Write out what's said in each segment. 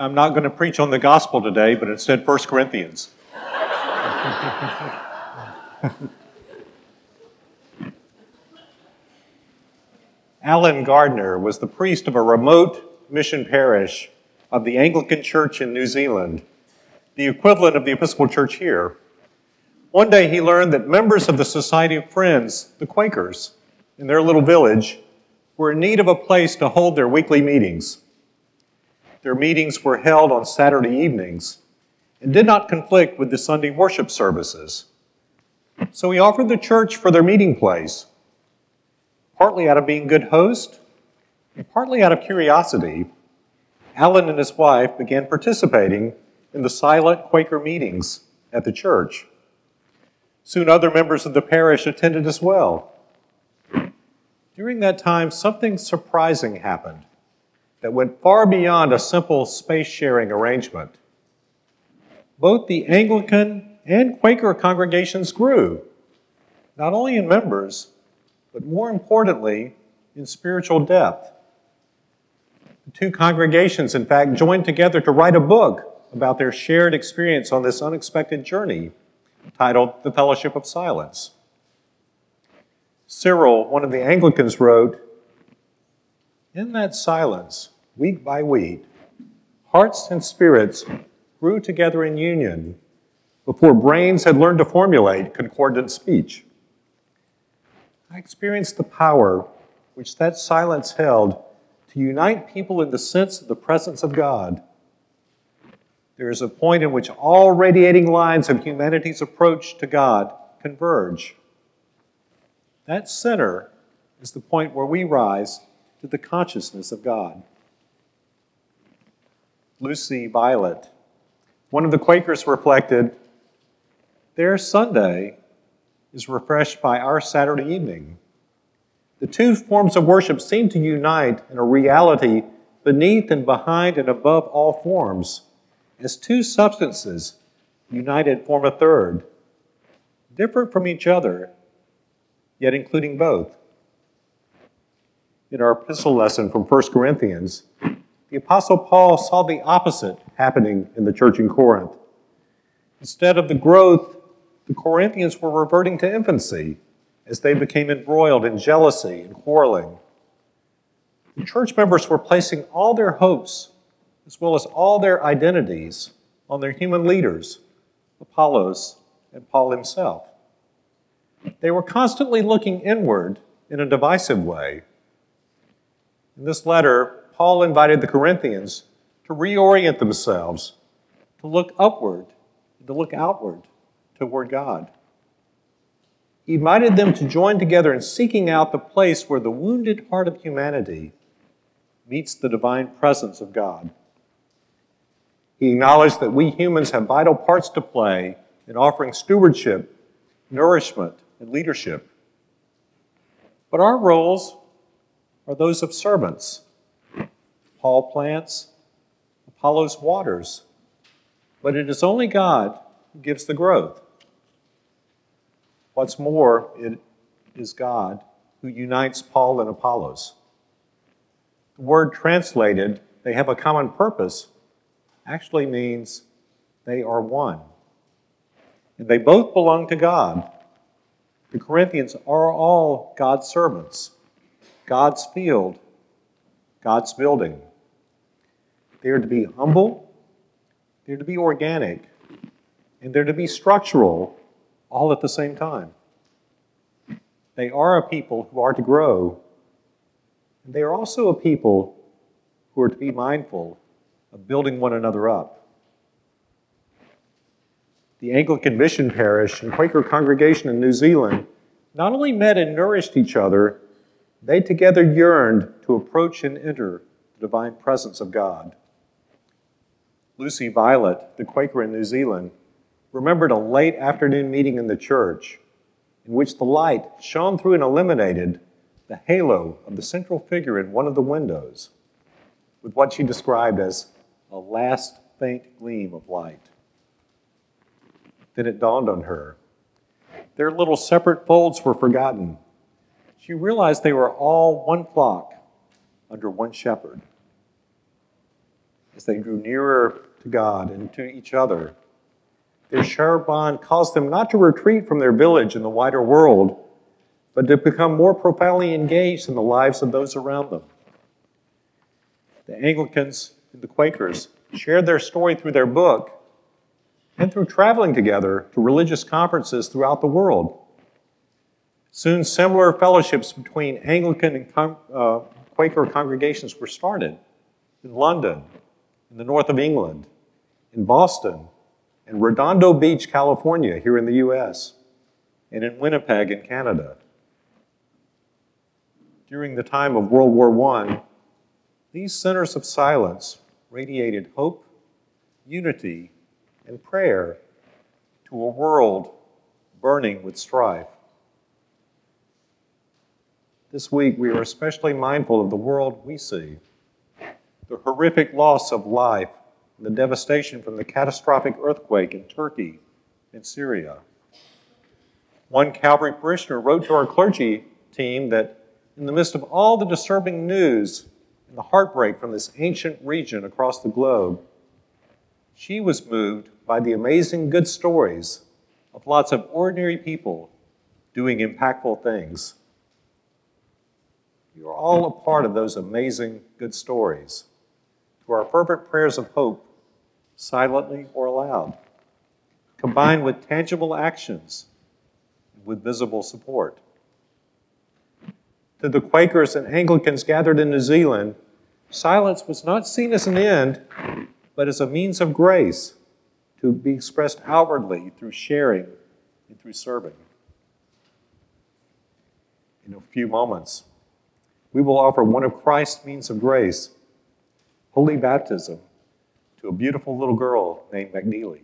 I'm not going to preach on the gospel today, but instead 1 Corinthians. Alan Gardner was the priest of a remote mission parish of the Anglican Church in New Zealand, the equivalent of the Episcopal Church here. One day he learned that members of the Society of Friends, the Quakers, in their little village, were in need of a place to hold their weekly meetings. Their meetings were held on Saturday evenings and did not conflict with the Sunday worship services. So he offered the church for their meeting place, partly out of being good host and partly out of curiosity. Alan and his wife began participating in the silent Quaker meetings at the church. Soon other members of the parish attended as well. During that time, something surprising happened that went far beyond a simple space sharing arrangement. Both the Anglican and Quaker congregations grew, not only in members, but more importantly, in spiritual depth. The two congregations, in fact, joined together to write a book about their shared experience on this unexpected journey titled The Fellowship of Silence. Cyril, one of the Anglicans, wrote, In that silence, week by week, hearts and spirits grew together in union before brains had learned to formulate concordant speech. I experienced the power which that silence held to unite people in the sense of the presence of God. There is a point in which all radiating lines of humanity's approach to God converge. That center is the point where we rise to the consciousness of God. Lucy Violet, one of the Quakers reflected, Their Sunday is refreshed by our Saturday evening. The two forms of worship seem to unite in a reality beneath and behind and above all forms, as two substances united form a third, different from each other, yet including both. In our epistle lesson from 1 Corinthians, the Apostle Paul saw the opposite happening in the church in Corinth. Instead of the growth, the Corinthians were reverting to infancy as they became embroiled in jealousy and quarreling. The church members were placing all their hopes, as well as all their identities, on their human leaders, Apollos and Paul himself. They were constantly looking inward in a divisive way. In this letter, Paul invited the Corinthians to reorient themselves, to look upward, to look outward toward God. He invited them to join together in seeking out the place where the wounded heart of humanity meets the divine presence of God. He acknowledged that we humans have vital parts to play in offering stewardship, nourishment, and leadership. But our roles are those of servants Paul plants, Apollos waters, but it is only God who gives the growth. What's more, it is God who unites Paul and Apollos. The word translated, they have a common purpose, actually means they are one. And they both belong to God. The Corinthians are all God's servants, God's field, God's building. They're to be humble, they're to be organic, and they're to be structural all at the same time. They are a people who are to grow, and they are also a people who are to be mindful of building one another up. The Anglican Mission Parish and Quaker congregation in New Zealand not only met and nourished each other, they together yearned to approach and enter the divine presence of God. Lucy Violet, the Quaker in New Zealand, remembered a late afternoon meeting in the church in which the light shone through and illuminated the halo of the central figure in one of the windows with what she described as a last faint gleam of light. Then it dawned on her. Their little separate folds were forgotten. She realized they were all one flock under one shepherd. As they drew nearer to God and to each other, their sure bond caused them not to retreat from their village in the wider world, but to become more profoundly engaged in the lives of those around them. The Anglicans and the Quakers shared their story through their book and through traveling together to religious conferences throughout the world. Soon, similar fellowships between Anglican and uh, Quaker congregations were started in London, in the north of England, in Boston, in Redondo Beach, California, here in the US, and in Winnipeg, in Canada. During the time of World War I, these centers of silence radiated hope, unity, and prayer to a world burning with strife. This week, we are especially mindful of the world we see, the horrific loss of life, the devastation from the catastrophic earthquake in Turkey and Syria. One Calvary parishioner wrote to our clergy team that in the midst of all the disturbing news and the heartbreak from this ancient region across the globe, she was moved by the amazing good stories of lots of ordinary people doing impactful things. You are all a part of those amazing good stories. To our fervent prayers of hope, silently or aloud, combined with tangible actions with visible support to the Quakers and Anglicans gathered in New Zealand, silence was not seen as an end, but as a means of grace to be expressed outwardly through sharing and through serving. In a few moments, we will offer one of Christ's means of grace, holy baptism, to a beautiful little girl named McNeely.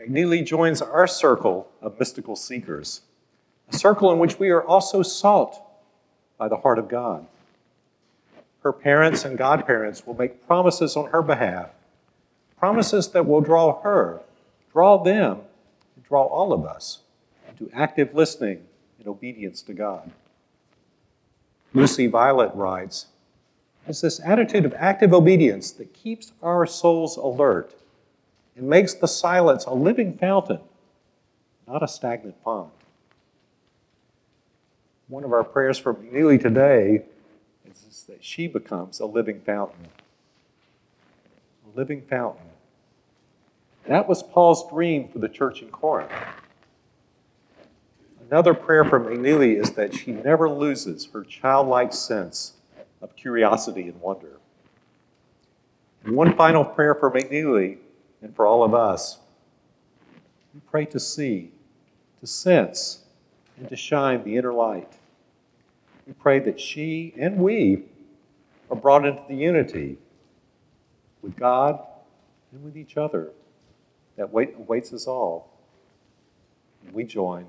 McNeely joins our circle of mystical seekers a circle in which we are also sought by the heart of God. Her parents and godparents will make promises on her behalf, promises that will draw her, draw them, and draw all of us into active listening and obedience to God. Lucy Violet writes, it's this attitude of active obedience that keeps our souls alert and makes the silence a living fountain, not a stagnant pond one of our prayers for McNeely today is that she becomes a living fountain. A living fountain. That was Paul's dream for the church in Corinth. Another prayer for McNeely is that she never loses her childlike sense of curiosity and wonder. And one final prayer for McNeely and for all of us. We pray to see, to sense, and to shine the inner light. We pray that she and we are brought into the unity with God and with each other that awaits us all. We join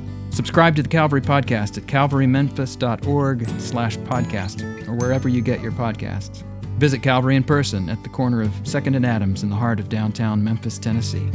Subscribe to the Calvary Podcast at calvarymemphis.org slash podcast or wherever you get your podcasts. Visit Calvary in person at the corner of 2nd and Adams in the heart of downtown Memphis, Tennessee.